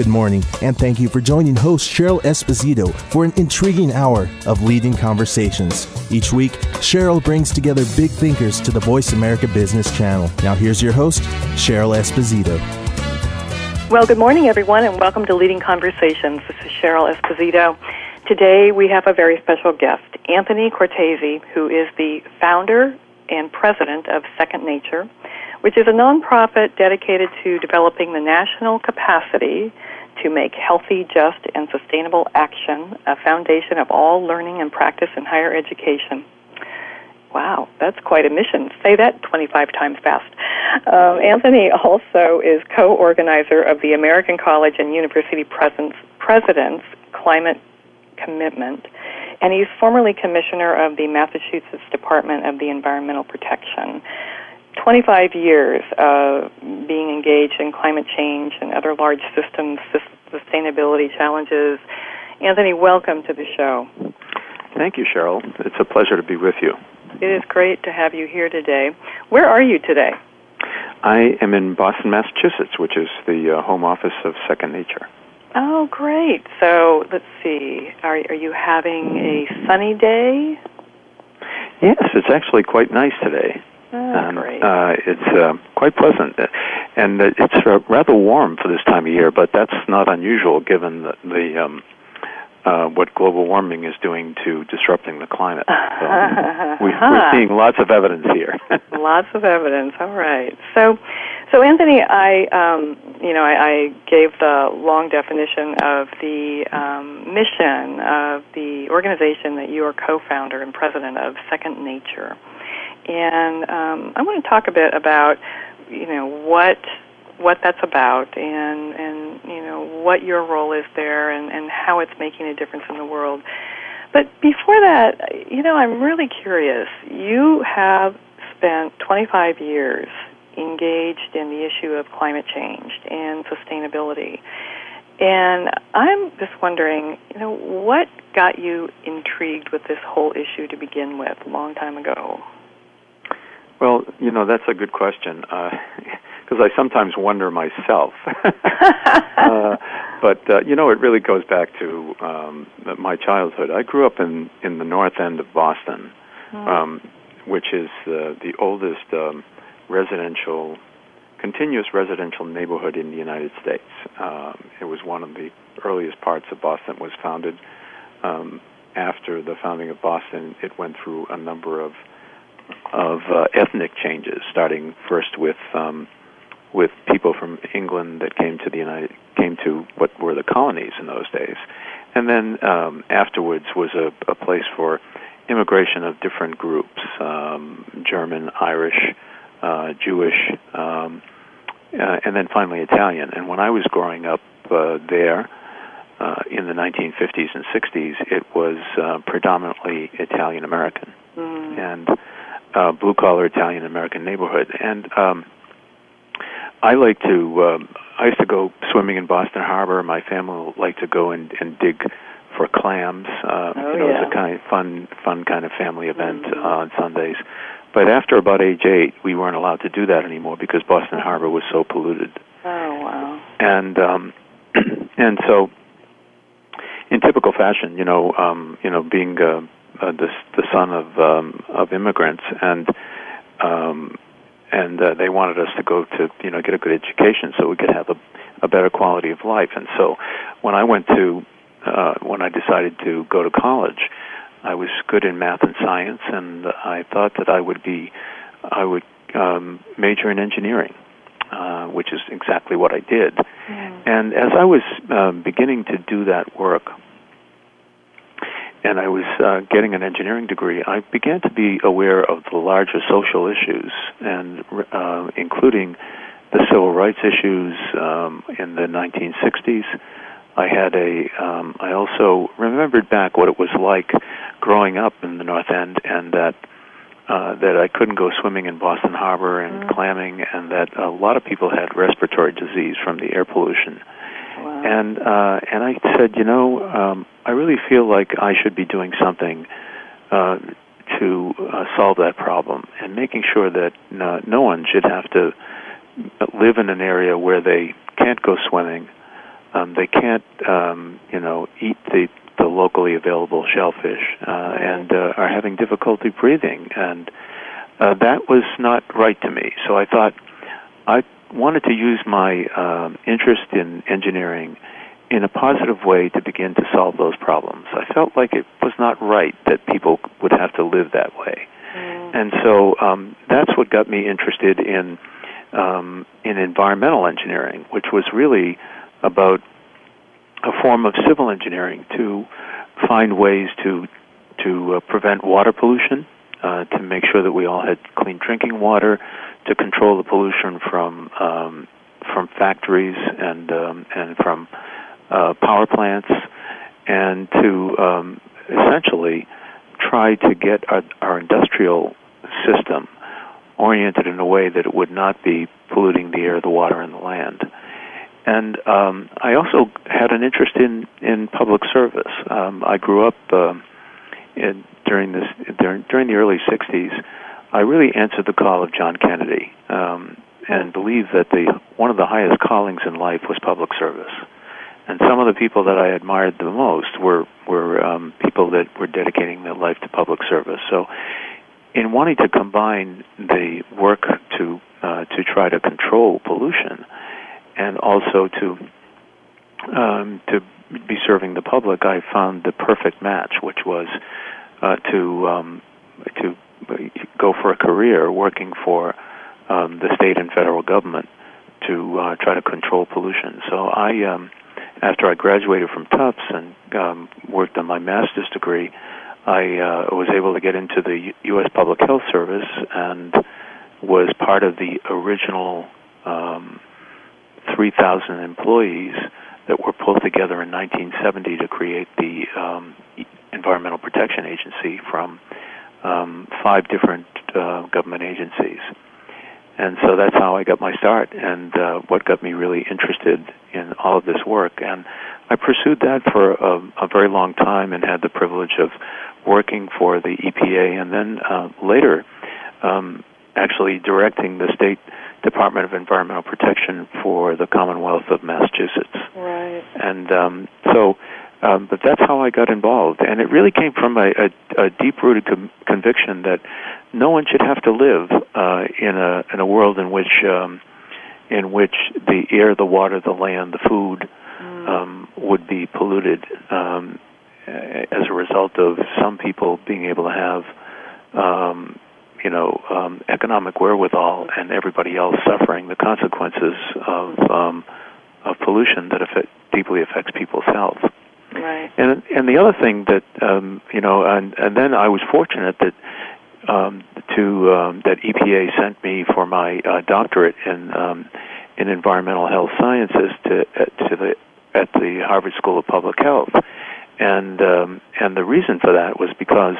Good morning, and thank you for joining host Cheryl Esposito for an intriguing hour of leading conversations. Each week, Cheryl brings together big thinkers to the Voice America Business Channel. Now, here's your host, Cheryl Esposito. Well, good morning, everyone, and welcome to Leading Conversations. This is Cheryl Esposito. Today, we have a very special guest, Anthony Cortese, who is the founder and president of Second Nature, which is a nonprofit dedicated to developing the national capacity to make healthy, just, and sustainable action a foundation of all learning and practice in higher education. Wow, that's quite a mission. Say that 25 times fast. Um, Anthony also is co organizer of the American College and University President's Climate Commitment, and he's formerly commissioner of the Massachusetts Department of the Environmental Protection. 25 years of being engaged in climate change and other large systems sustainability challenges. Anthony, welcome to the show. Thank you, Cheryl. It's a pleasure to be with you. It is great to have you here today. Where are you today? I am in Boston, Massachusetts, which is the uh, home office of Second Nature. Oh, great. So let's see. Are, are you having a sunny day? Yes, it's actually quite nice today. Oh, um. Uh, it's uh, quite pleasant, and it's uh, rather warm for this time of year. But that's not unusual given the, the um, uh, what global warming is doing to disrupting the climate. So we, are seeing lots of evidence here. lots of evidence. All right. So, so Anthony, I, um, you know, I, I gave the long definition of the um, mission of the organization that you are co-founder and president of, Second Nature, and um, I want to talk a bit about, you know, what what that's about and and you know what your role is there and and how it's making a difference in the world. But before that, you know, I'm really curious. You have spent 25 years engaged in the issue of climate change and sustainability. And I'm just wondering, you know, what got you intrigued with this whole issue to begin with a long time ago? Well, you know, that's a good question. Uh, because I sometimes wonder myself. uh, but uh, you know, it really goes back to um, my childhood. I grew up in in the north end of Boston, mm. um, which is uh, the oldest um, residential, continuous residential neighborhood in the United States. Um, it was one of the earliest parts of Boston. It was founded um, after the founding of Boston. It went through a number of of uh, ethnic changes, starting first with um, with people from England that came to the United came to what were the colonies in those days, and then um, afterwards was a, a place for immigration of different groups: um, German, Irish, uh, Jewish, um, uh, and then finally Italian. And when I was growing up uh, there. Uh, in the 1950s and 60s, it was uh, predominantly Italian American mm. and uh, blue collar Italian American neighborhood. And um, I like to. Um, I used to go swimming in Boston Harbor. My family liked to go and, and dig for clams. Uh, oh, you know, yeah. it's a kind of fun, fun kind of family event mm-hmm. uh, on Sundays. But after about age eight, we weren't allowed to do that anymore because Boston Harbor was so polluted. Oh wow! And um, and so, in typical fashion, you know, um, you know, being uh, uh, the the son of um, of immigrants and um, and uh, they wanted us to go to you know get a good education so we could have a, a better quality of life. And so when I went to uh, when I decided to go to college, I was good in math and science, and I thought that I would be I would um, major in engineering. Uh, which is exactly what I did. Mm. And as I was uh, beginning to do that work, and I was uh, getting an engineering degree, I began to be aware of the larger social issues, and uh, including the civil rights issues um, in the 1960s. I had a. Um, I also remembered back what it was like growing up in the North End, and that uh, that I couldn't go swimming in Boston Harbor and mm. clamming, and that a lot of people had respiratory disease from the air pollution. Wow. And uh, and I said, you know, um, I really feel like I should be doing something uh, to uh, solve that problem, and making sure that no, no one should have to live in an area where they can't go swimming, um, they can't, um, you know, eat the the locally available shellfish, uh, and uh, are having difficulty breathing, and uh, that was not right to me. So I thought I wanted to use my um, interest in engineering in a positive way to begin to solve those problems. I felt like it was not right that people would have to live that way. Mm. And so um, that's what got me interested in um, in environmental engineering, which was really about a form of civil engineering to find ways to to uh, prevent water pollution, uh, to make sure that we all had clean drinking water, to control the pollution from um, from factories and um, and from uh, power plants, and to um, essentially try to get our, our industrial system oriented in a way that it would not be polluting the air, the water, and the land. And um, I also had an interest in in public service. Um, I grew up uh, in, during this during, during the early '60s. I really answered the call of John Kennedy um, and believed that the one of the highest callings in life was public service. And some of the people that I admired the most were were um, people that were dedicating their life to public service. So, in wanting to combine the work to uh, to try to control pollution and also to um, to be serving the public, I found the perfect match, which was uh, to um, to go for a career working for um, the state and federal government to uh, try to control pollution. So I, um, after I graduated from Tufts and um, worked on my master's degree, I uh, was able to get into the U- U.S. Public Health Service and was part of the original um, 3,000 employees that were pulled together in 1970 to create the um, Environmental Protection Agency from um, five different uh, government agencies. And so that's how I got my start and uh, what got me really interested in all of this work. And I pursued that for a, a very long time and had the privilege of working for the EPA and then uh, later um, actually directing the state Department of Environmental Protection for the Commonwealth of Massachusetts. Right. And um, so, um, but that's how I got involved, and it really came from a, a, a deep-rooted com- conviction that no one should have to live uh, in a in a world in which um, in which the air, the water, the land, the food mm. um, would be polluted um, as a result of some people being able to have um, you know um, economic wherewithal and everybody else suffering the consequences of um, of pollution that affect, deeply affects people's health. Right. And and the other thing that um, you know, and and then I was fortunate that um, to um, that EPA sent me for my uh, doctorate in um, in environmental health sciences to uh, to the at the Harvard School of Public Health, and um, and the reason for that was because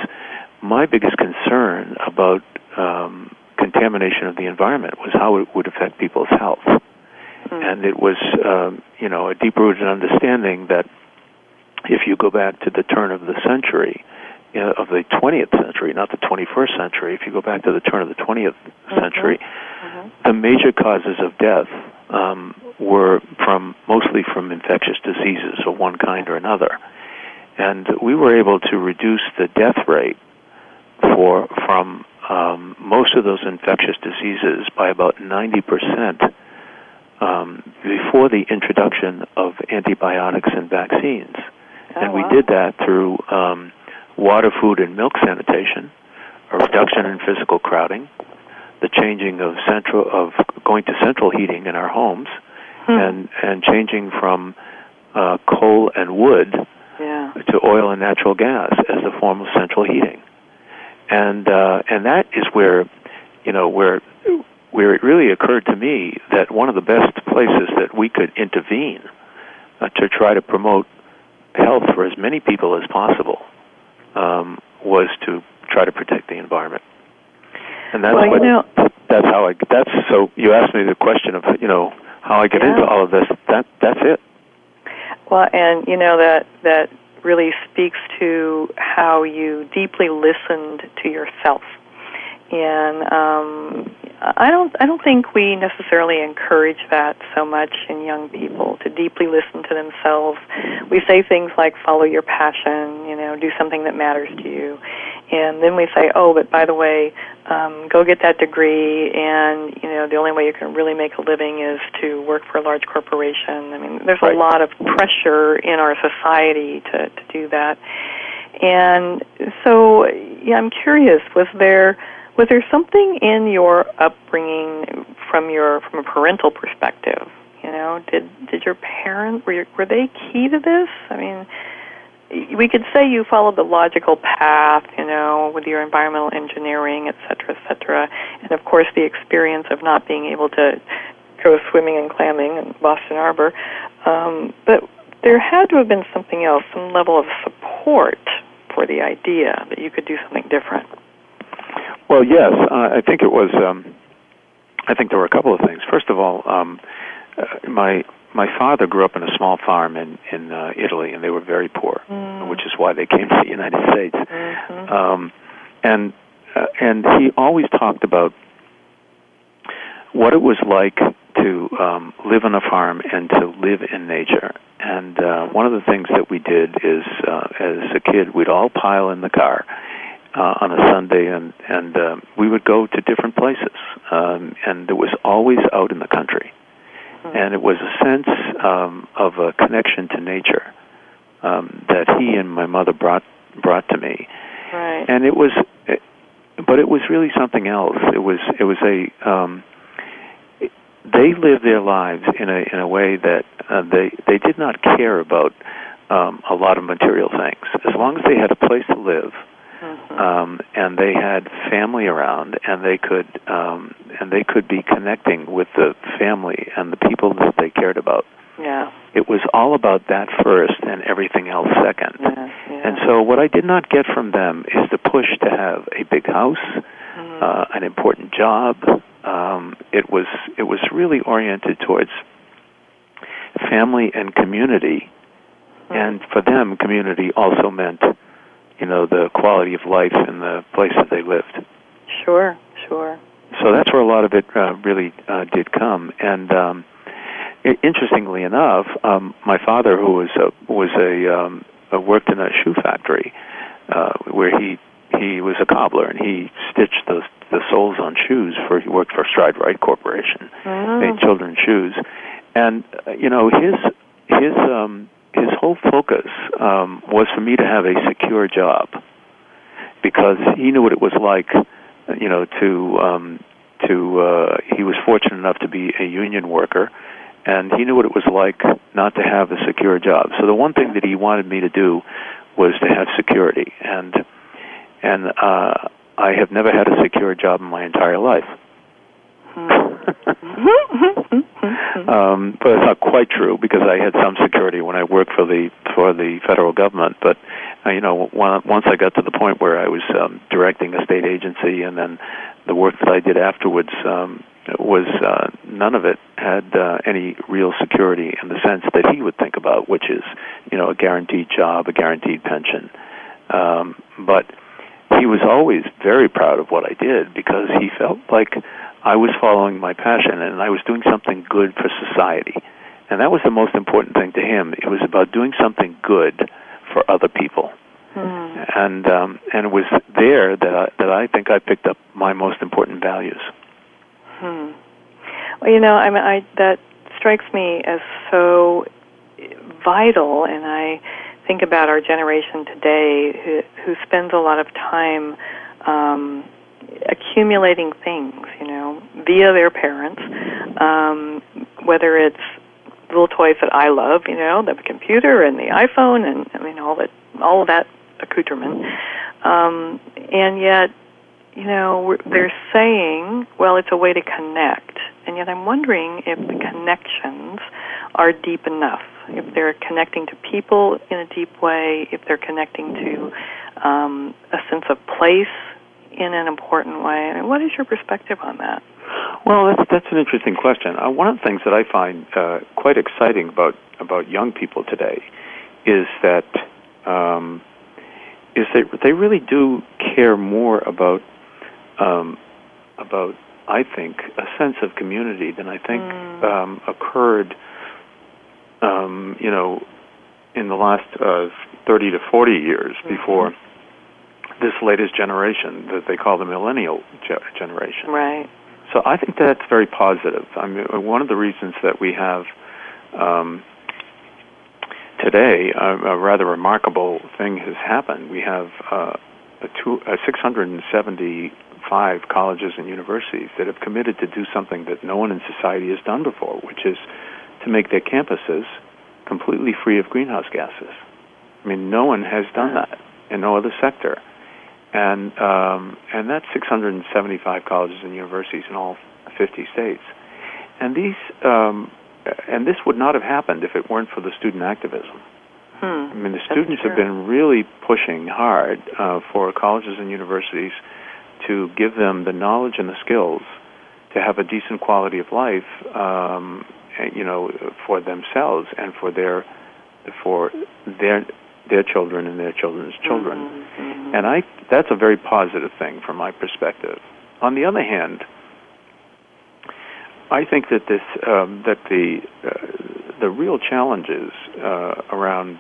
my biggest concern about um, contamination of the environment was how it would affect people's health. Mm. And it was, um, you know, a deep-rooted understanding that if you go back to the turn of the century, you know, of the 20th century, not the 21st century, if you go back to the turn of the 20th mm-hmm. century, mm-hmm. the major causes of death um, were from mostly from infectious diseases of one kind or another. And we were able to reduce the death rate for from um, most of those infectious diseases by about 90% um, before the introduction of antibiotics and vaccines. Oh, and we wow. did that through um, water, food, and milk sanitation, a reduction in physical crowding, the changing of central of going to central heating in our homes, Hmm. and and changing from uh, coal and wood yeah. to oil and natural gas as a form of central heating, and uh, and that is where, you know, where where it really occurred to me that one of the best places that we could intervene uh, to try to promote health for as many people as possible um, was to try to protect the environment. And that's well, what, you know, that's how I that's so you asked me the question of you know how I get yeah. into all of this that that's it. Well, and you know that that really speaks to how you deeply listened to yourself. And um, I don't I don't think we necessarily encourage that so much in young people to deeply listen to themselves. We say things like follow your passion, you know, do something that matters to you. And then we say, "Oh, but by the way, um, go get that degree and, you know, the only way you can really make a living is to work for a large corporation." I mean, there's Right. a lot of pressure in our society to to do that. And so, yeah, I'm curious, was there was there something in your upbringing from your from a parental perspective? You know, did did your parents were were they key to this? I mean, we could say you followed the logical path, you know, with your environmental engineering, et cetera, et cetera, and of course the experience of not being able to go swimming and clamming in Boston Harbor. Um, but there had to have been something else, some level of support for the idea that you could do something different. Well, yes, uh, I think it was. Um, I think there were a couple of things. First of all, um, uh, my my father grew up in a small farm in in uh, Italy, and they were very poor, Mm. which is why they came to the United States. Mhm. Um, and uh, and he always talked about what it was like to um, live on a farm and to live in nature. And uh, one of the things that we did is, uh, as a kid, we'd all pile in the car uh, on a Sunday, and and uh, we would go to different places. Um, and it was always out in the country, and it was a sense um, of a connection to nature um, that he and my mother brought brought to me. Right. and it was it, but it was really something else. It was it was a um they lived their lives in a in a way that uh, they they did not care about um a lot of material things. As long as they had a place to live Mhm. um and they had family around and they could um and they could be connecting with the family and the people that they cared about yeah. it was all about that first and everything else second Yeah. yeah. and so, what I did not get from them is the push to have a big house, Mhm. uh, an important job. Um, it was it was really oriented towards family and community, Mhm. and for them, community also meant, you know, the quality of life in the place that they lived. sure, sure. So that's where a lot of it uh, really uh, did come. And um, i- interestingly enough, um, my father, who was a, was a um, uh, worked in a shoe factory uh, where he he was a cobbler and he stitched the the soles on shoes for he worked for Stride Rite Corporation, Mhm. made children's shoes, and uh, you know his his um, his whole focus um, was for me to have a secure job because he knew what it was like, you know, to um, to uh, he was fortunate enough to be a union worker, and he knew what it was like not to have a secure job. So the one thing that he wanted me to do was to have security, and and uh, I have never had a secure job in my entire life. Um, but it's not quite true because I had some security when I worked for the for the federal government. But uh, you know, once I got to the point where I was um, directing a state agency, and then the work that I did afterwards um, was uh, none of it had uh, any real security in the sense that he would think about, which is you know a guaranteed job, a guaranteed pension. Um, but he was always very proud of what I did because he felt like I was following my passion and I was doing something good for society. And that was the most important thing to him. It was about doing something good for other people. Mhm. And um, and it was there that I, that I think I picked up my most important values. Hmm. Well, you know, I mean, I that strikes me as so vital, and I think about our generation today who who spends a lot of time um, accumulating things, you know, via their parents, um, whether it's little toys that I love, you know, the computer and the iPhone and I mean all that all of that accoutrement. Um, and yet, you know, they're saying, well, it's a way to connect. And yet I'm wondering if the connections are deep enough. If they're connecting to people in a deep way, if they're connecting to um, a sense of place in an important way. And what is your perspective on that? Well, that's that's an interesting question. Uh, one of the things that I find uh, quite exciting about about young people today is that um, is they they really do care more about um, about I think a sense of community than I think mm. um, occurred um, you know in the last uh, 30 to 40 years mm-hmm. before this latest generation that they call the millennial ge- generation. Right. So I think that's very positive. I mean, one of the reasons that we have um, today a, a, rather remarkable thing has happened. We have uh, a, two, a 675 colleges and universities that have committed to do something that no one in society has done before, which is to make their campuses completely free of greenhouse gases. I mean, no one has done that in no other sector and um, and that's 675 colleges and universities in all 50 states. And these um, and this would not have happened if it weren't for the student activism. Hmm. I mean, the students have been really pushing hard uh, for colleges and universities to give them the knowledge and the skills to have a decent quality of life, um, you know, for themselves and for their for their their children and their children's children. Mm-hmm. And I that's a very positive thing from my perspective. On the other hand, I think that this um, that the uh, the real challenges uh, around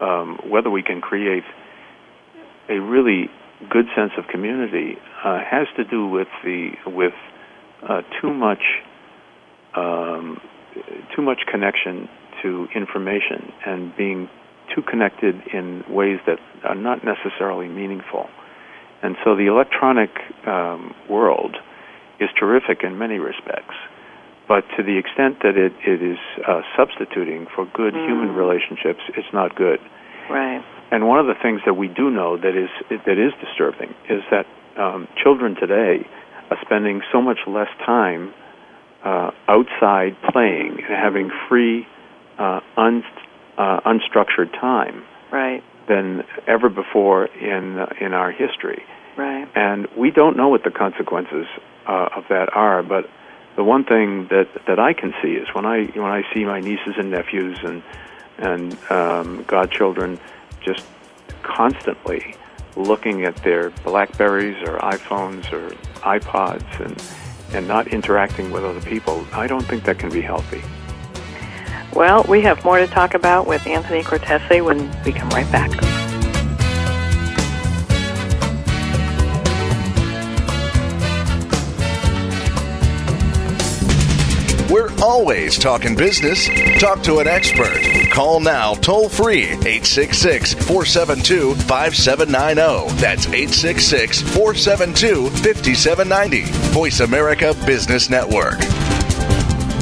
um, whether we can create a really good sense of community uh, has to do with the with uh, too much um, too much connection to information and being too connected in ways that are not necessarily meaningful. And so the electronic um, world is terrific in many respects, but to the extent that it, it is uh, substituting for good mm. human relationships, it's not good. Right. And one of the things that we do know that is that is disturbing is that um, children today are spending so much less time uh, outside playing and having free, uh, un- uh, unstructured time right. than ever before in uh, in our history. Right. And we don't know what the consequences uh, of that are, but the one thing that that I can see is when I when I see my nieces and nephews and and um, godchildren just constantly looking at their Blackberries or iPhones or iPods and and not interacting with other people, I don't think that can be healthy. Well, we have more to talk about with Anthony Cortese when we come right back. We're always talking business. Talk to an expert. Call now toll free 866 472 5790. That's 866 472 5790. Voice America Business Network.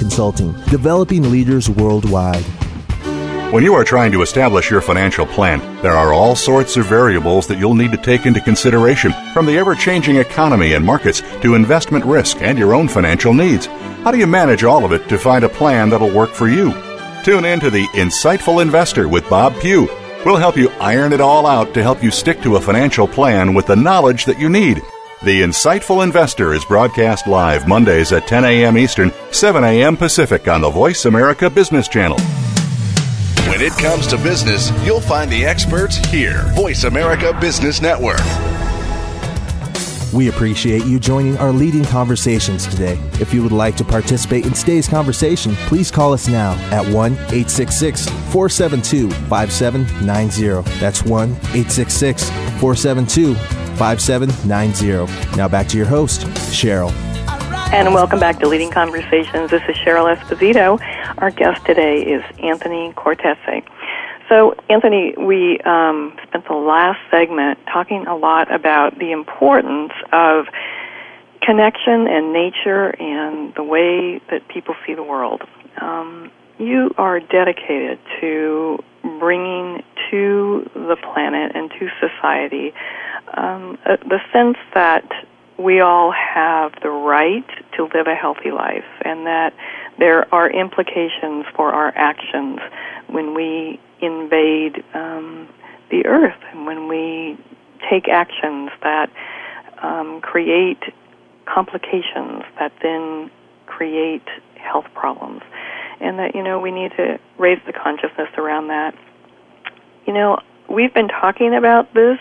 Consulting, developing leaders worldwide. When you are trying to establish your financial plan, there are all sorts of variables that you'll need to take into consideration, from the ever changing economy and markets to investment risk and your own financial needs. How do you manage all of it to find a plan that'll work for you? Tune in to The Insightful Investor with Bob Pugh. We'll help you iron it all out to help you stick to a financial plan with the knowledge that you need. The Insightful Investor is broadcast live Mondays at 10 a.m. Eastern, 7 a.m. Pacific on the Voice America Business Channel. When it comes to business, you'll find the experts here. Voice America Business Network. We appreciate you joining our leading conversations today. If you would like to participate in today's conversation, please call us now at 1 866 472 5790. That's 1 866 472 5790. Now back to your host, Cheryl. And welcome back to Leading Conversations. This is Cheryl Esposito. Our guest today is Anthony Cortese. So, Anthony, we um, spent the last segment talking a lot about the importance of connection and nature and the way that people see the world. Um, you are dedicated to bringing to the planet and to society um, uh, the sense that we all have the right to live a healthy life and that there are implications for our actions when we invade um, the earth and when we take actions that um, create complications that then create health problems. And that, you know, we need to raise the consciousness around that. You know, we've been talking about this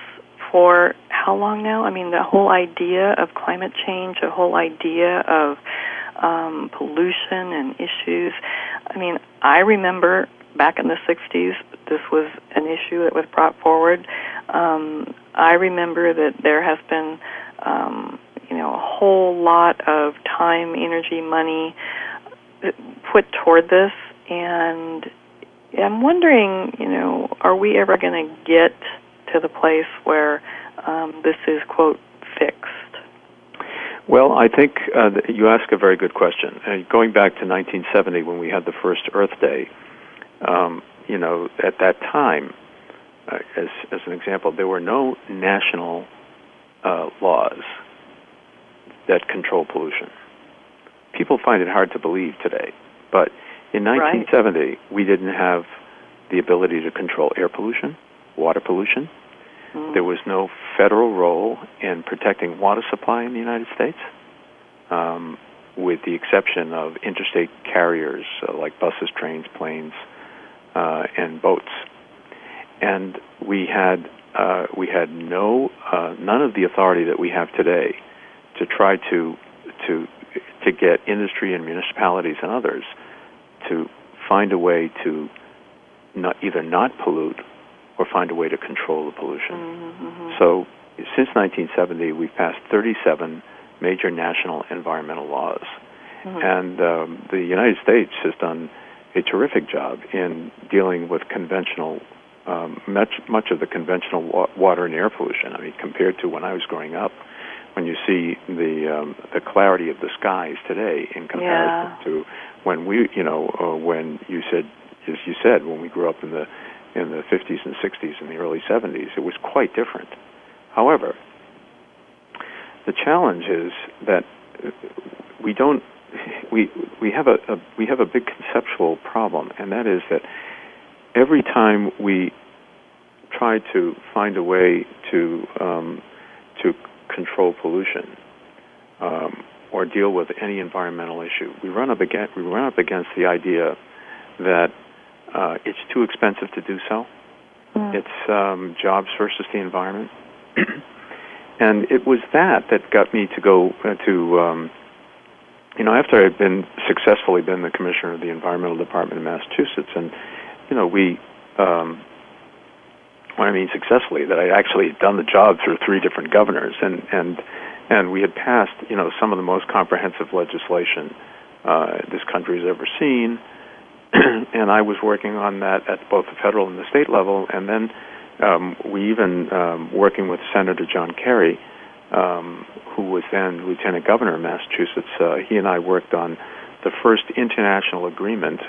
for how long now? I mean, the whole idea of climate change, the whole idea of um, pollution and issues. I mean, I remember back in the 60s, this was an issue that was brought forward. Um, I remember that there has been, um, you know, a whole lot of time, energy, money put toward this, and I'm wondering, you know, are we ever going to get to the place where um, this is quote fixed? Well, I think uh, you ask a very good question. Uh, going back to 1970 when we had the first Earth Day, um, you know, at that time, uh, as as an example, there were no national uh, laws that control pollution. People find it hard to believe today, but in 1970, right. we didn't have the ability to control air pollution, water pollution. Mm. There was no federal role in protecting water supply in the United States, um, with the exception of interstate carriers uh, like buses, trains, planes, uh, and boats. And we had uh, we had no uh, none of the authority that we have today to try to to to get industry and municipalities and others to find a way to not either not pollute or find a way to control the pollution. Mm-hmm. So since 1970, we've passed 37 major national environmental laws, mm-hmm. and um, the United States has done a terrific job in dealing with conventional, um, much much of the conventional wa- water and air pollution. I mean, compared to when I was growing up, when you see the um, the clarity of the skies today in comparison yeah. to when we, you know, uh, when you said, as you said, when we grew up in the in the 50s and 60s and the early 70s, it was quite different. However, the challenge is that we don't we we have a, a we have a big conceptual problem, and that is that every time we try to find a way to um, to control pollution um, or deal with any environmental issue, we run up against we run up against the idea that uh, it's too expensive to do so. Mm. It's um, jobs versus the environment, and it was that that got me to go uh, to um, you know, after I'd been successfully been the commissioner of the environmental department in Massachusetts, and you know, we, um, what I mean successfully, that I actually had done the job through three different governors, and and and we had passed, you know, some of the most comprehensive legislation uh, this country has ever seen, and I was working on that at both the federal and the state level, and then um, we even um, working with Senator John Kerry um, who was then lieutenant governor of Massachusetts, uh, he and I worked on the first international agreement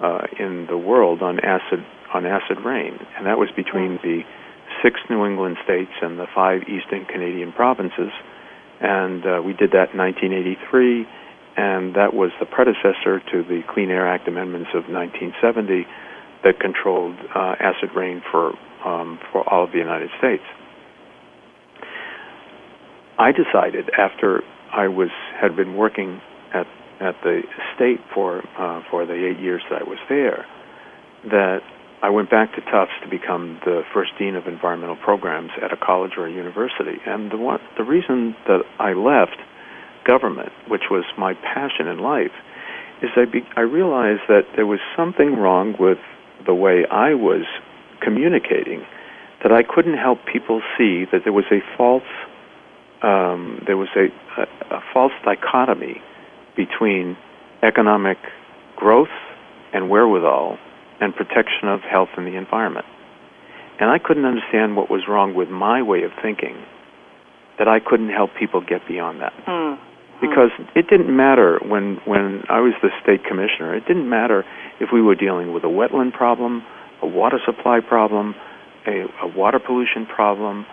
uh, in the world on acid on acid rain, and that was between the six New England states and the five eastern Canadian provinces. And uh, we did that in 1983, and that was the predecessor to the Clean Air Act amendments of 1970 that controlled uh, acid rain for um, for all of the United States. I decided after I was had been working at at the state for uh, for the eight years that I was there that I went back to Tufts to become the first dean of environmental programs at a college or a university. And the one, the reason that I left government, which was my passion in life, is I be, I realized that there was something wrong with the way I was communicating, that I couldn't help people see that there was a false um, there was a, a, a false dichotomy between economic growth and wherewithal and protection of health and the environment. And I couldn't understand what was wrong with my way of thinking, that I couldn't help people get beyond that. Mm. Because it didn't matter when, when I was the state commissioner, it didn't matter if we were dealing with a wetland problem, a water supply problem, a, a water pollution problem,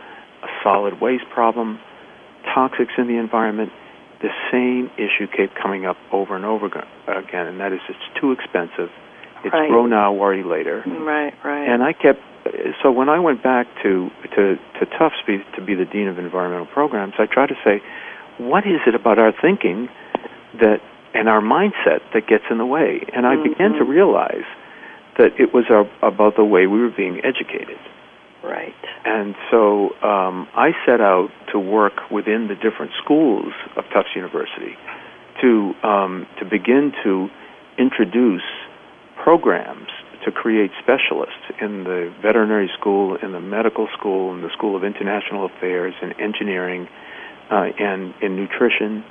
a solid waste problem, toxics in the environment, the same issue kept coming up over and over again, and that is it's too expensive. It's right. grow now, worry later. Right, right. And I kept so when I went back to to to Tufts to be the dean of environmental programs, I tried to say, what is it about our thinking that and our mindset that gets in the way? And I mm-hmm. began to realize that it was our, about the way we were being educated. Right. And so um, I set out to work within the different schools of Tufts University to um, to begin to introduce programs to create specialists in the veterinary school, in the medical school, in the School of International Affairs, in engineering, uh, and in nutrition,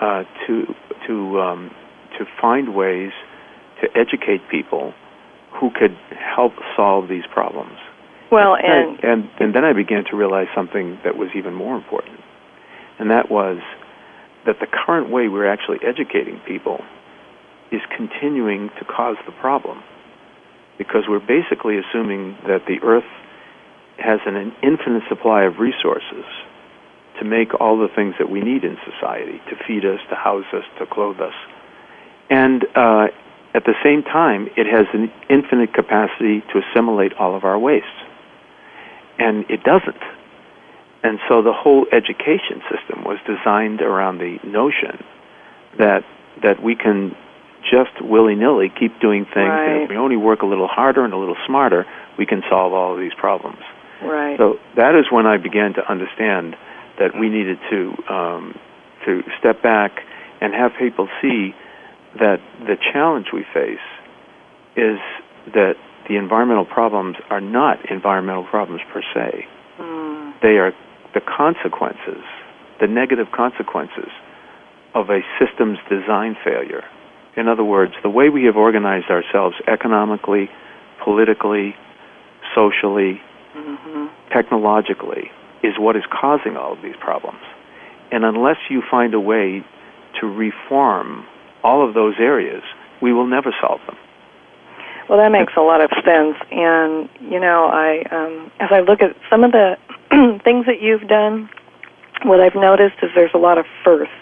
uh, to to um, to find ways to educate people who could help solve these problems. Well, and, and and then I began to realize something that was even more important, and that was that the current way we're actually educating people is continuing to cause the problem, because we're basically assuming that the Earth has an infinite supply of resources to make all the things that we need in society to feed us, to house us, to clothe us, and uh, at the same time, it has an infinite capacity to assimilate all of our wastes and it doesn't. And so the whole education system was designed around the notion that that we can just willy nilly keep doing things, right. and if we only work a little harder and a little smarter, we can solve all of these problems. Right. So that is when I began to understand that we needed to um, to step back and have people see that the challenge we face is that the environmental problems are not environmental problems per se. Mm. They are the consequences, the negative consequences of a systems design failure. In other words, the way we have organized ourselves economically, politically, socially, mm-hmm. technologically is what is causing all of these problems. And unless you find a way to reform all of those areas, we will never solve them. Well, that makes a lot of sense. And you know, I um, as I look at some of the things that you've done, what I've noticed is there's a lot of firsts.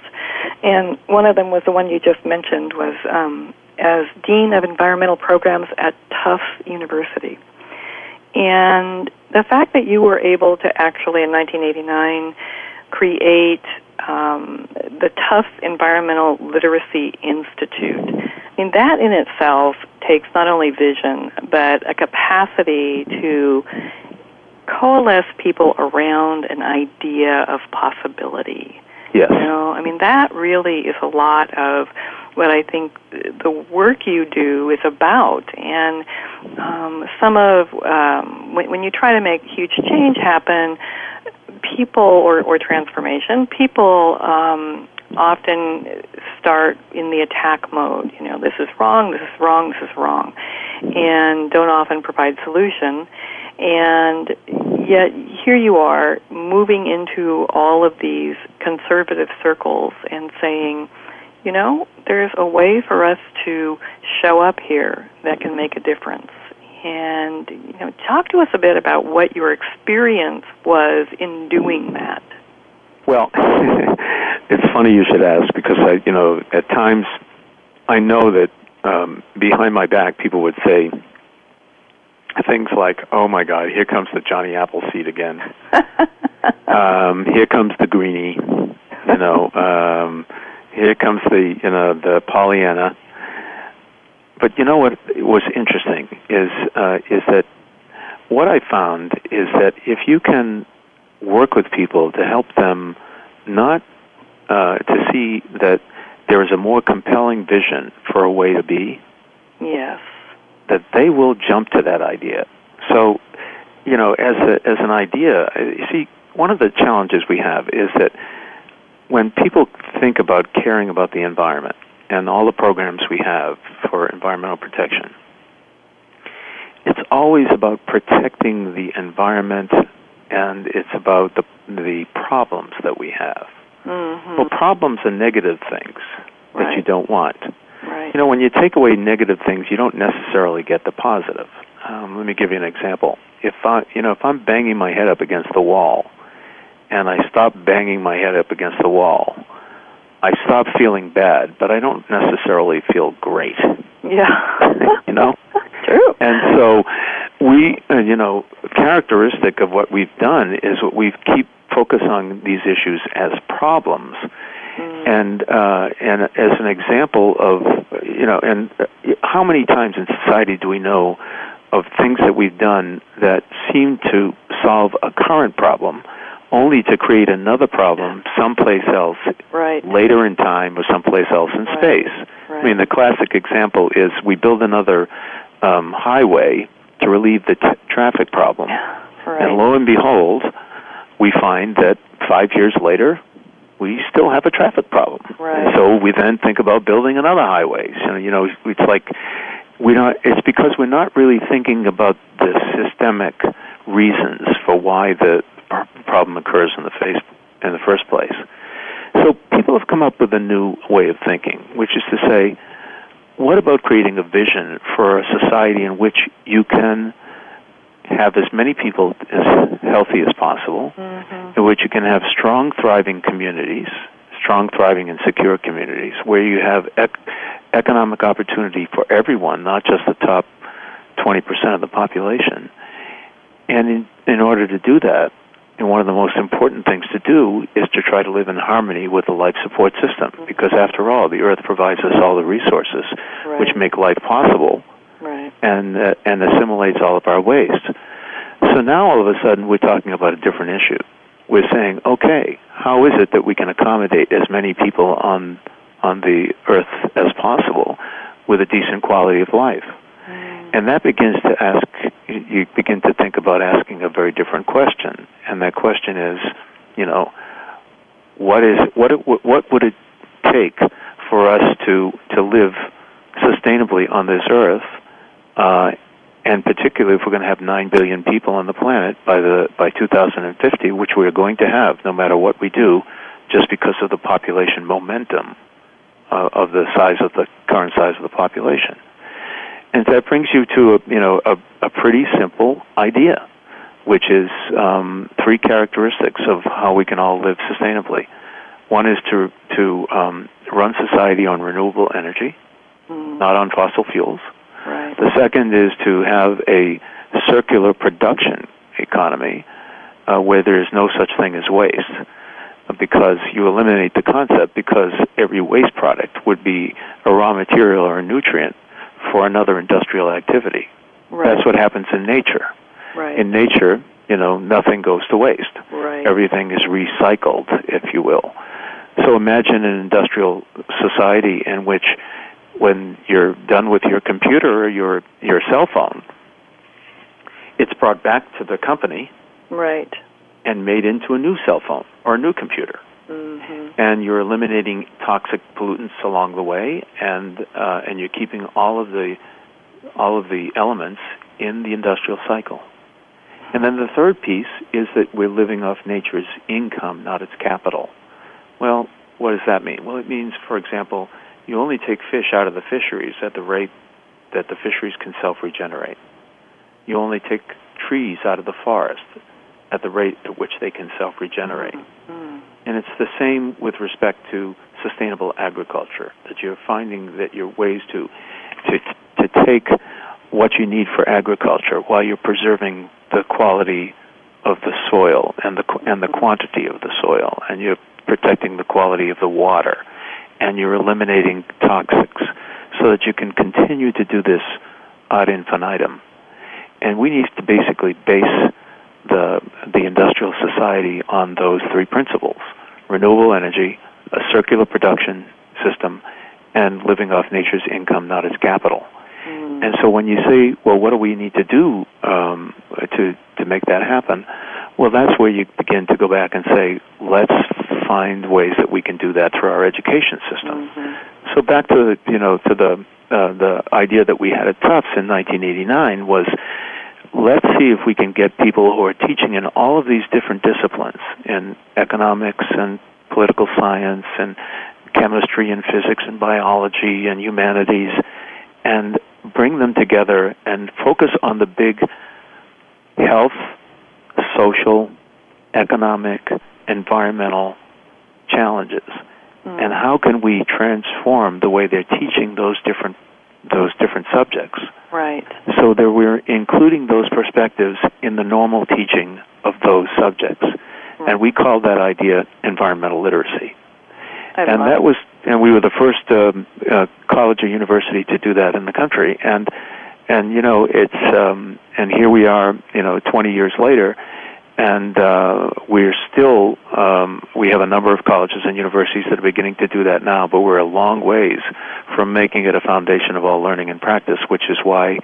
And one of them was the one you just mentioned was um, as dean of environmental programs at Tufts University. And the fact that you were able to actually in 1989 create um, the Tufts Environmental Literacy Institute. I mean, that in itself takes not only vision, but a capacity to coalesce people around an idea of possibility. Yes. You know, I mean, that really is a lot of what I think the work you do is about. And um, some of, um, when, when you try to make huge change happen, people or, or transformation, people um, often start in the attack mode. You know, this is wrong, this is wrong, this is wrong, and don't often provide solution. And yet here you are moving into all of these conservative circles and saying, you know, there's a way for us to show up here that can make a difference and you know, talk to us a bit about what your experience was in doing that. Well, it's funny you should ask because I, you know, at times I know that um, behind my back people would say things like, "Oh my God, here comes the Johnny Appleseed again. um, here comes the greenie. You know, um, here comes the you know the Pollyanna." but you know what was interesting is uh, is that what I found is that if you can work with people to help them not uh, to see that there is a more compelling vision for a way to be. Yes. That they will jump to that idea. So, you know, as a, as an idea, you see, one of the challenges we have is that when people think about caring about the environment and all the programs we have for environmental protection, it's always about protecting the environment and it's about the the problems that we have. Mm-hmm. Well, problems are negative things Right. that you don't want. Right. You know, when you take away negative things, you don't necessarily get the positive. Um, let me give you an example. If I, you know, if I'm banging my head up against the wall, and I stop banging my head up against the wall, I stop feeling bad, but I don't necessarily feel great. yeah. you know. True. And so we, uh, you know, characteristic of what we've done is what we've keep focus on these issues as problems. Mm. And uh, and as an example of you know, and uh, how many times in society do we know of things that we've done that seem to solve a current problem, only to create another problem someplace else Right. later in time or someplace else in Right. space. Right. I mean, the classic example is we build another um, highway to relieve the t- traffic problem, and lo and behold, we find that five years later, we still have a traffic problem. Right. And so we then think about building another highway. So you know, it's like we don't. It's because we're not really thinking about the systemic reasons for why the problem occurs in the face in the first place. So people have come up with a new way of thinking, which is to say, what about creating a vision for a society in which you can have as many people as healthy as possible, Mm-hmm. in which you can have strong, thriving communities, strong, thriving, and secure communities, where you have ec- economic opportunity for everyone, not just the top 20% of the population. And in, in order to do that, and one of the most important things to do is to try to live in harmony with the life support system, because after all, the earth provides us all the resources Right. which make life possible Right. and uh, and assimilates all of our waste. So now all of a sudden we're talking about a different issue. We're saying, okay, how is it that we can accommodate as many people on on the earth as possible with a decent quality of life? And that begins to ask you begin to think about asking a very different question. And that question is, you know, what is what it, what would it take for us to to live sustainably on this earth uh, and particularly if we're going to have nine billion people on the planet by the by 2050, which we are going to have, no matter what we do, just because of the population momentum uh, of the size of the current size of the population. And that brings you to a you know a, a pretty simple idea, which is um, three characteristics of how we can all live sustainably. One is to to um, run society on renewable energy, Mm. not on fossil fuels. Right. The second is to have a circular production economy uh, where there is no such thing as waste, because you eliminate the concept because every waste product would be a raw material or a nutrient for another industrial activity. Right. That's what happens in nature. right. In nature, you know, nothing goes to waste. right. Everything is recycled, if you will. So imagine an industrial society in which when you're done with your computer or your your cell phone, it's brought back to the company right. and made into a new cell phone or a new computer. Mm-hmm. And you're eliminating toxic pollutants along the way, and uh, and you're keeping all of the all of the elements in the industrial cycle. And then the third piece is that we're living off nature's income, not its capital. Well, what does that mean? Well, it means, for example, you only take fish out of the fisheries at the rate that the fisheries can self-regenerate. You only take trees out of the forest at the rate at which they can self-regenerate. Mm. And it's the same with respect to sustainable agriculture, that you're finding that your ways to, to, to take what you need for agriculture while you're preserving the quality of the soil and the, and the quantity of the soil, and you're protecting the quality of the water, and you're eliminating toxics so that you can continue to do this ad infinitum. And we need to basically base the the industrial society on those three principles: renewable energy, a circular production system, and living off nature's income, not its capital. Mm. And so when you say, well, what do we need to do um, to to make that happen? Well, that's where you begin to go back and say, let's find ways that we can do that through our education system. Mm-hmm. So back to you know to the uh, the idea that we had at Tufts in 1989 was let's see if we can get people who are teaching in all of these different disciplines in economics and political science and chemistry and physics and biology and humanities and bring them together and focus on the big health, social, economic, environmental challenges. Mm. And how can we transform the way they're teaching those different those different subjects Right. so that we're including those perspectives in the normal teaching of those subjects. And we call that idea environmental literacy. I and that was and we were the first um, uh, college or university to do that in the country and and you know it's um and here we are you know 20 years later and uh, we're still um, we have a number of colleges and universities that are beginning to do that now but we're a long ways from making it a foundation of all learning and practice which is why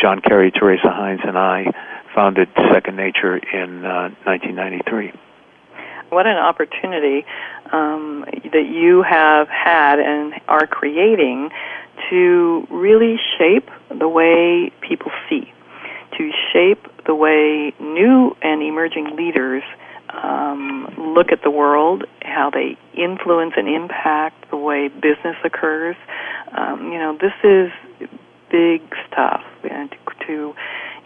John Kerry, Teresa Heinz, and I founded Second Nature in uh, 1993. what an opportunity um, that you have had and are creating to really shape the way people see, to shape the way new and emerging leaders um, look at the world, how they influence and impact the way business occurs. Um, you know, this is big stuff. And to, to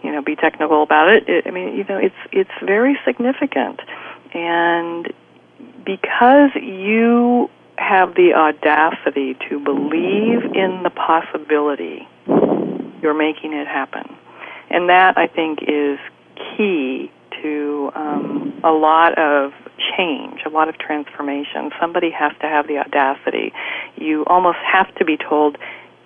you know be technical about it, it, I mean, you know, it's it's very significant, and because you have the audacity to believe in the possibility, you're making it happen, and that I think is key to um, a lot of change, a lot of transformation. Somebody has to have the audacity. You almost have to be told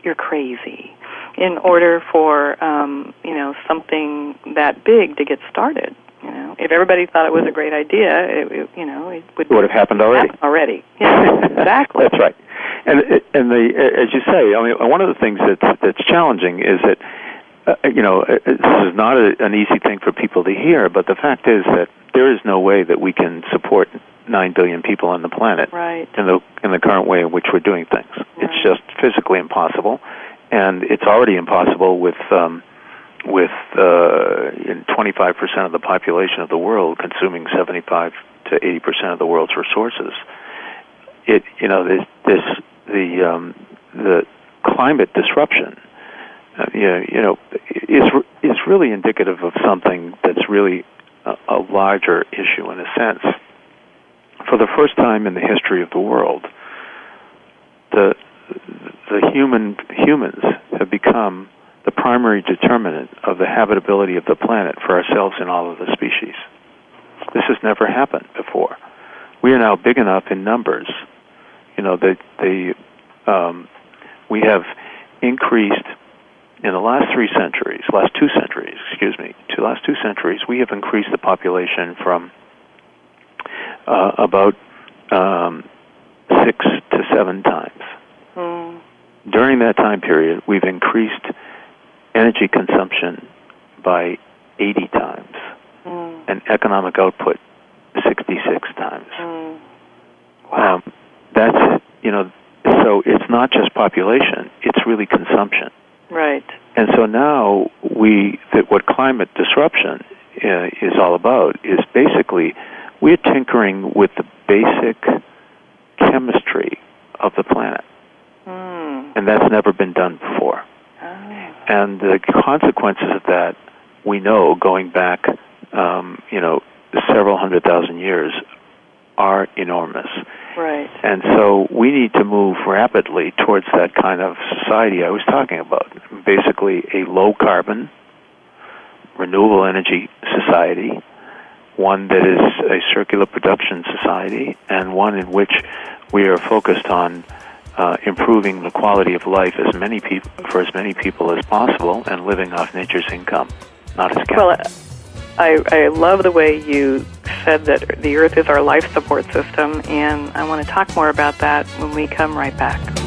you're crazy in order for um, you know something that big to get started. You know, if everybody thought it was a great idea, it, it, you know, it would It would have happened already. happen already. Yeah, exactly. That's right. And and the as you say, I mean, one of the things that's that's challenging is that uh, you know uh, this is not a, an easy thing for people to hear, but the fact is that there is no way that we can support nine billion people on the planet Right. in the in the current way in which we're doing things. It's just physically impossible, and it's already impossible with um, with uh, 25% of the population of the world consuming 75 to 80 percent of the world's resources. It you know this this the um, the climate disruption. Uh, you know, you know, is is really indicative of something that's really a, a larger issue in a sense. For the first time in the history of the world, the the human humans have become the primary determinant of the habitability of the planet for ourselves and all of the species. This has never happened before. We are now big enough in numbers. You know that the um, we have increased in the last three centuries, last two centuries, excuse me, two last two centuries, we have increased the population from uh, about um, six to seven times. Mm, During that time period, we've increased energy consumption by 80 times mm, and economic output 66 times. mm. Wow. Um, that's, you know, so it's not just population, it's really consumption. Right. And so now we that what climate disruption uh, is all about is basically we're tinkering with the basic chemistry of the planet, Mm. and that's never been done before. Oh. And the consequences of that we know going back, um, you know, several hundred thousand years are enormous. Right. And so we need to move rapidly towards that kind of society I was talking about. Basically, a low carbon, renewable energy society, one that is a circular production society, and one in which we are focused on uh, improving the quality of life as many people for as many people as possible and living off nature's income, not as capital. Well, I, I love the way you said that the Earth is our life support system, and I want to talk more about that when we come right back.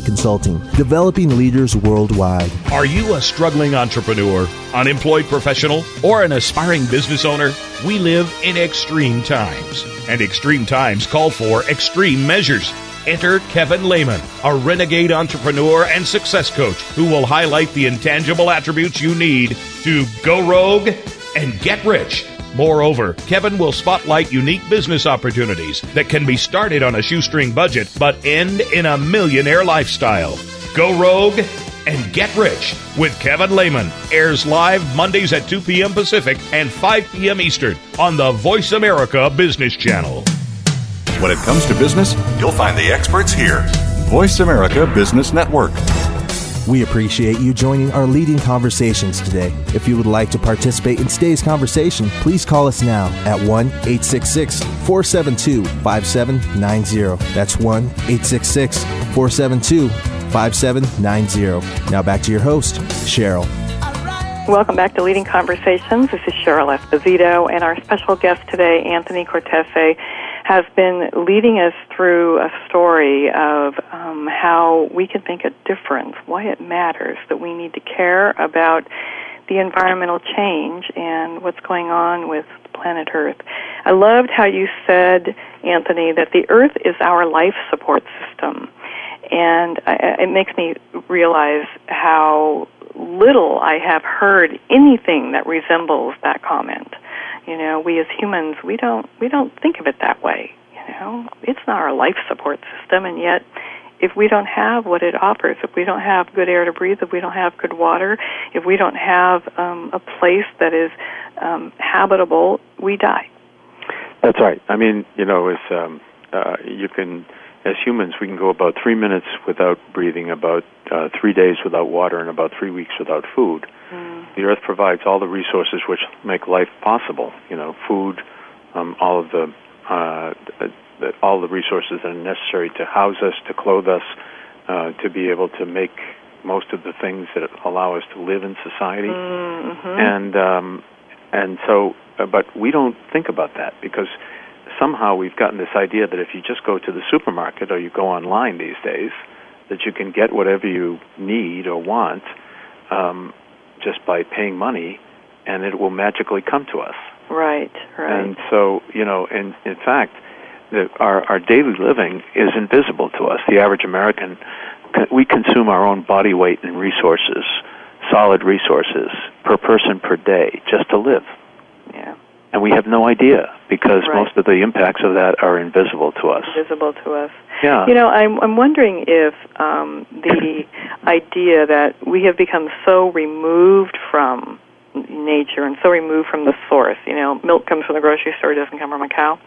Consulting, developing leaders worldwide. Are you a struggling entrepreneur, unemployed professional, or an aspiring business owner? We live in extreme times, and extreme times call for extreme measures. Enter Kevin Lehman, a renegade entrepreneur and success coach who will highlight the intangible attributes you need to go rogue and get rich. Moreover, Kevin will spotlight unique business opportunities that can be started on a shoestring budget but end in a millionaire lifestyle. Go rogue and get rich with Kevin Lehman airs live Mondays at 2 p.m. Pacific and 5 p.m. Eastern on the Voice America Business Channel. When it comes to business, you'll find the experts here. Voice America Business Network. We appreciate you joining our leading conversations today. If you would like to participate in today's conversation, please call us now at 1 866 472 5790. That's 1 866 472 5790. Now back to your host, Cheryl. Welcome back to Leading Conversations. This is Cheryl Esposito, and our special guest today, Anthony Cortese, has been leading us through a story of um, how we can make a difference, why it matters, that we need to care about the environmental change and what's going on with planet Earth. I loved how you said, Anthony, that the Earth is our life support system. And I, it makes me realize how little I have heard anything that resembles that comment. You know, we as humans, we don't we don't think of it that way. You know, it's not our life support system, and yet, if we don't have what it offers, if we don't have good air to breathe, if we don't have good water, if we don't have um, a place that is um, habitable, we die. That's right. I mean, you know, as um, uh, you can, as humans, we can go about three minutes without breathing, about uh, three days without water, and about three weeks without food. Mm. The earth provides all the resources which make life possible. You know, food, um, all of the, uh, the all the resources that are necessary to house us, to clothe us, uh, to be able to make most of the things that allow us to live in society. Mm-hmm. And um, and so, uh, but we don't think about that because somehow we've gotten this idea that if you just go to the supermarket or you go online these days, that you can get whatever you need or want um, just by paying money, and it will magically come to us. Right, right. And so, you know, in in fact, the, our our daily living is invisible to us. The average American, we consume our own body weight in resources, solid resources per person per day, just to live. Yeah. And we have no idea because Right. most of the impacts of that are invisible to us. Visible to us. Yeah. You know, I'm, I'm wondering if um, the idea that we have become so removed from nature and so removed from the source. You know, milk comes from the grocery store; it doesn't come from a cow.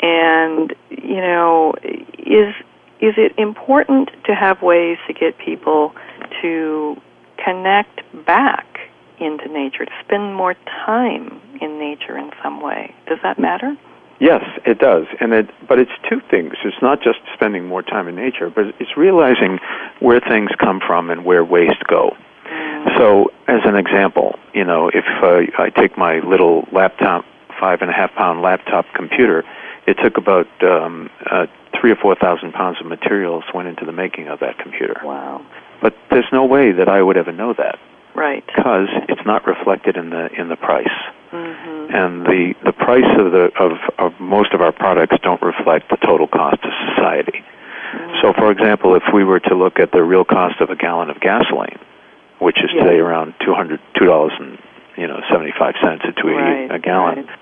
And you know, is is it important to have ways to get people to connect back into nature, to spend more time in nature in some way? Does that matter? Yes, it does, and it. But it's two things. It's not just spending more time in nature, but it's realizing where things come from and where waste go. So, as an example, you know, if uh, I take my little laptop five and a half pound laptop computer, it took about um, uh, three or four thousand pounds of materials went into the making of that computer. Wow. But there's no way that I would ever know that Right. because it's not reflected in the in the price. Mm-hmm. And the the price of the of, of most of our products don't reflect the total cost to society. So, for example, if we were to look at the real cost of a gallon of gasoline, which is Yeah. today around two hundred two dollars and you know seventy five cents to a, Right, a gallon, right.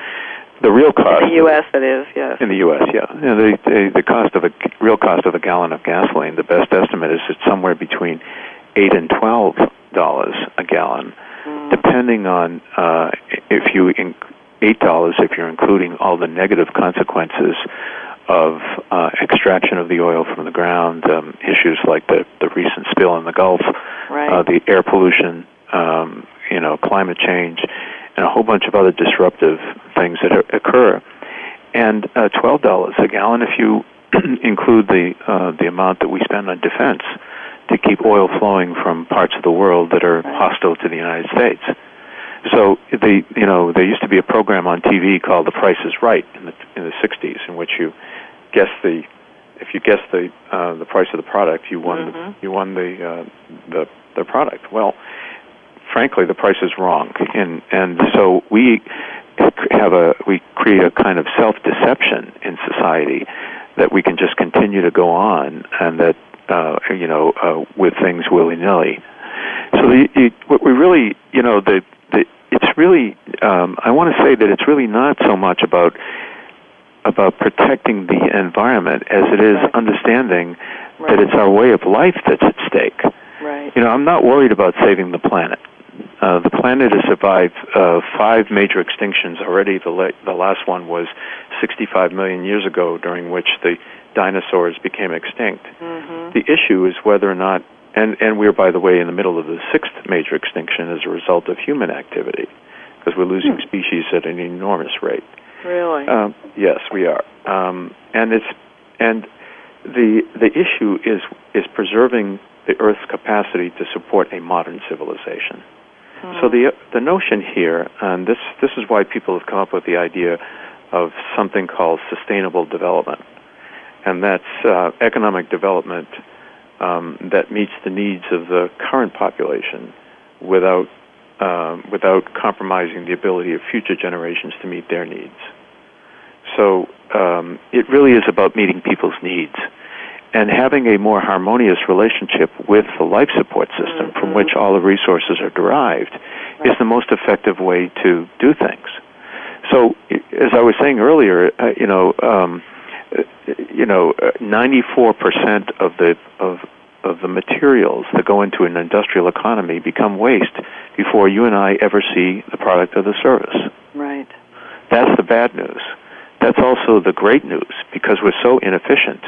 the real cost In the U.S. it is, yes. in the U.S., yeah, yeah the, the the cost of a real cost of a gallon of gasoline, the best estimate is it's somewhere between eight and twelve dollars a gallon, Mm. depending on uh, if you in, eight dollars if you're including all the negative consequences of uh, extraction of the oil from the ground, um, issues like the the recent spill in the Gulf, Right. uh, the air pollution, um, you know, climate change, and a whole bunch of other disruptive things that occur. And uh, twelve dollars a gallon if you include the uh, the amount that we spend on defense to keep oil flowing from parts of the world that are hostile to the United States. So the you know there used to be a program on TV called The Price is Right in the in the 60s in which you guess the if you guess the uh, the price of the product you won the, you won the uh, the the product. Well, frankly, the price is wrong, and and so we have a we create a kind of self deception in society that we can just continue to go on and that uh, you know uh, with things willy nilly. So the, the, what we really you know the, the it's really um, I want to say that it's really not so much about about protecting the environment as it is understanding Right. that it's our way of life that's at stake. Right. You know, I'm not worried about saving the planet. Uh, the planet has survived uh, five major extinctions already. The, la- the last one was 65 million years ago, during which the dinosaurs became extinct. Mm-hmm. The issue is whether or not, and, and we're, by the way, in the middle of the sixth major extinction as a result of human activity, because we're losing species at an enormous rate. Really. Um, yes, we are, um, and it's and the the issue is is preserving the Earth's capacity to support a modern civilization. So the the notion here, and this this is why people have come up with the idea of something called sustainable development, and that's uh, economic development um, that meets the needs of the current population without um, without compromising the ability of future generations to meet their needs. So um, it really is about meeting people's needs and having a more harmonious relationship with the life support system from which all the resources are derived is the most effective way to do things. So, as I was saying earlier, uh, you know, um, uh, you know, uh, 94% of the of of the materials that go into an industrial economy become waste before you and I ever see the product or the service. right. That's the bad news. That's also the great news because we're so inefficient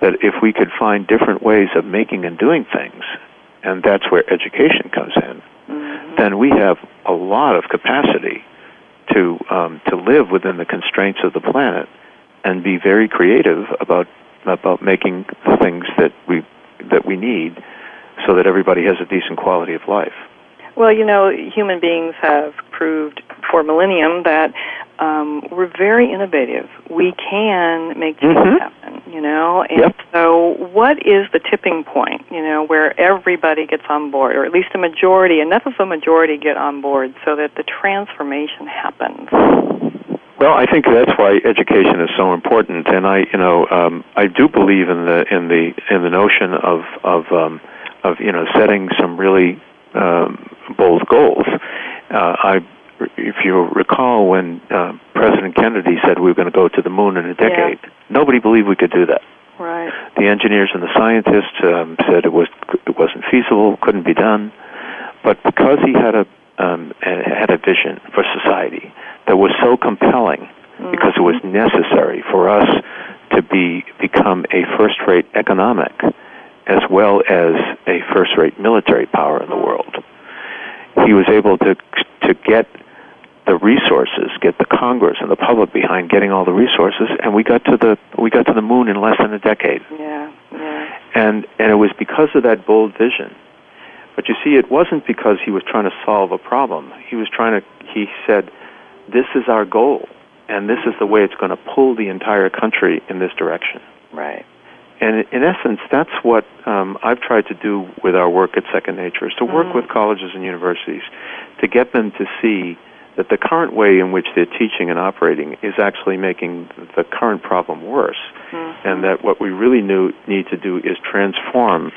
that if we could find different ways of making and doing things, and that's where education comes in, Mm-hmm. then we have a lot of capacity to um, to live within the constraints of the planet and be very creative about about making the things that we that we need so that everybody has a decent quality of life. Well, you know, human beings have proved for millennium that um, we're very innovative. We can make change Mhm. happen, you know. And Yep. so, what is the tipping point, you know, where everybody gets on board, or at least a majority, enough of a majority get on board so that the transformation happens? Well, I think that's why education is so important, and I, you know, um, I do believe in the in the in the notion of of um, of you know setting some really um, bold goals. Uh, I, if you recall, when uh, President Kennedy said we were going to go to the moon in a decade, nobody believed we could do that. Right. The engineers and the scientists um, said it was it wasn't feasible, couldn't be done. But because he had a um, a- had a vision for society that was so compelling, because it was necessary for us to be become a first-rate economic as well as a first-rate military power in the world. He was able to to get the resources, get the Congress and the public behind getting all the resources, and we got to the we got to the moon in less than a decade. Yeah. Yeah. And and it was because of that bold vision. But you see, it wasn't because he was trying to solve a problem. He was trying to. He said, this is our goal, and this is the way it's going to pull the entire country in this direction. Right. And in essence, that's what um, I've tried to do with our work at Second Nature, is to work Mm-hmm. with colleges and universities to get them to see that the current way in which they're teaching and operating is actually making the current problem worse, Mm-hmm. and that what we really knew, need to do is transform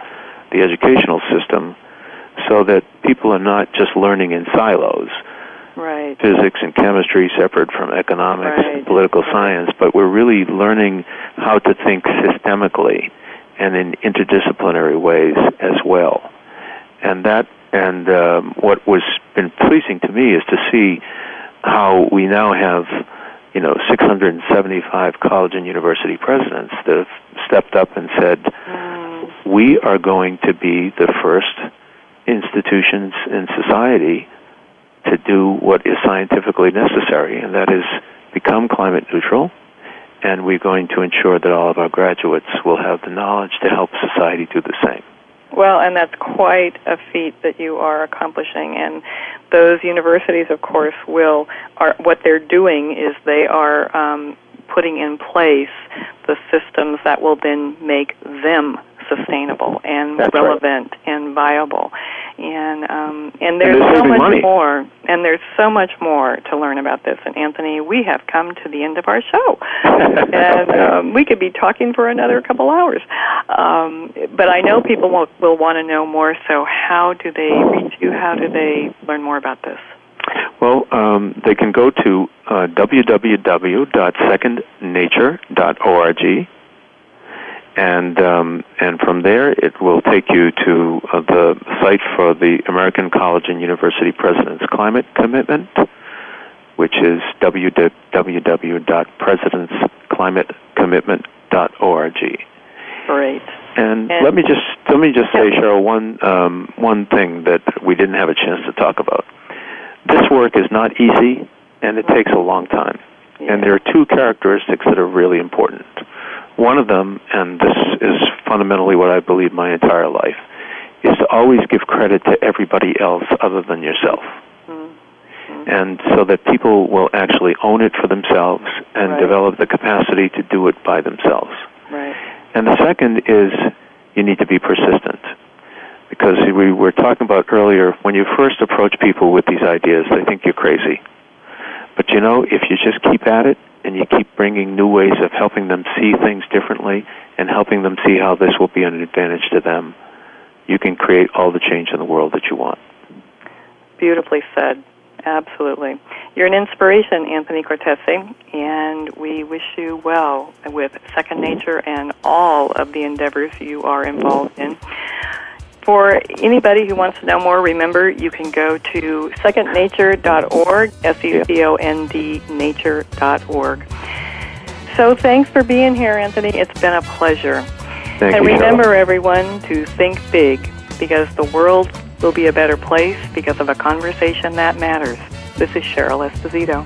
the educational system so that people are not just learning in silos Right. physics and chemistry separate from economics Right. and political science, but we're really learning how to think systemically and in interdisciplinary ways as well. And that and um, what was been pleasing to me is to see how we now have you know 675 college and university presidents that have stepped up and said we are going to be the first institutions in society to do what is scientifically necessary, and that is become climate neutral. And we're going to ensure that all of our graduates will have the knowledge to help society do the same. Well, and that's quite a feat that you are accomplishing. And those universities, of course, will are what they're doing is they are um, putting in place the systems that will then make them sustainable and That's right. relevant and viable. And um, and there's they're so much money. more. And there's so much more to learn about this. And Anthony, we have come to the end of our show, and um, we could be talking for another couple hours. Um, but I know people will, will want to know more. So how do they reach you? How do they learn more about this? Well, um, they can go to uh, www.secondnature.org, and um, and from there it will take you to uh, the site for the American College and University President's Climate Commitment, which is www.presidentsclimatecommitment.org. Great. And, And- let me just let me just say, Cheryl, one um, one thing that we didn't have a chance to talk about. This work is not easy, and it takes a long time. And there are two characteristics that are really important. One of them, and this is fundamentally what I believe my entire life, is to always give credit to everybody else other than yourself. Mm-hmm. And so that people will actually own it for themselves and Right. develop the capacity to do it by themselves. Right. And the second is you need to be persistent. Because we were talking about earlier, when you first approach people with these ideas, they think you're crazy. But you know, if you just keep at it and you keep bringing new ways of helping them see things differently and helping them see how this will be an advantage to them, you can create all the change in the world that you want. Beautifully said. Absolutely. You're an inspiration, Anthony Cortese, and we wish you well with Second Nature and all of the endeavors you are involved in. For anybody who wants to know more, remember you can go to secondnature.org, S E C O N D nature.org. So thanks for being here, Anthony. It's been a pleasure. Thank and you. Remember, everyone, to think big because the world will be a better place because of a conversation that matters. This is Cheryl Esposito.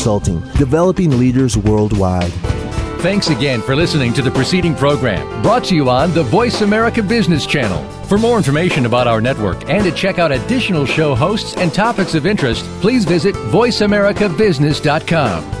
Consulting, developing leaders worldwide. Thanks again for listening to the preceding program brought to you on the Voice America Business Channel. For more information about our network and to check out additional show hosts and topics of interest, please visit VoiceAmericaBusiness.com.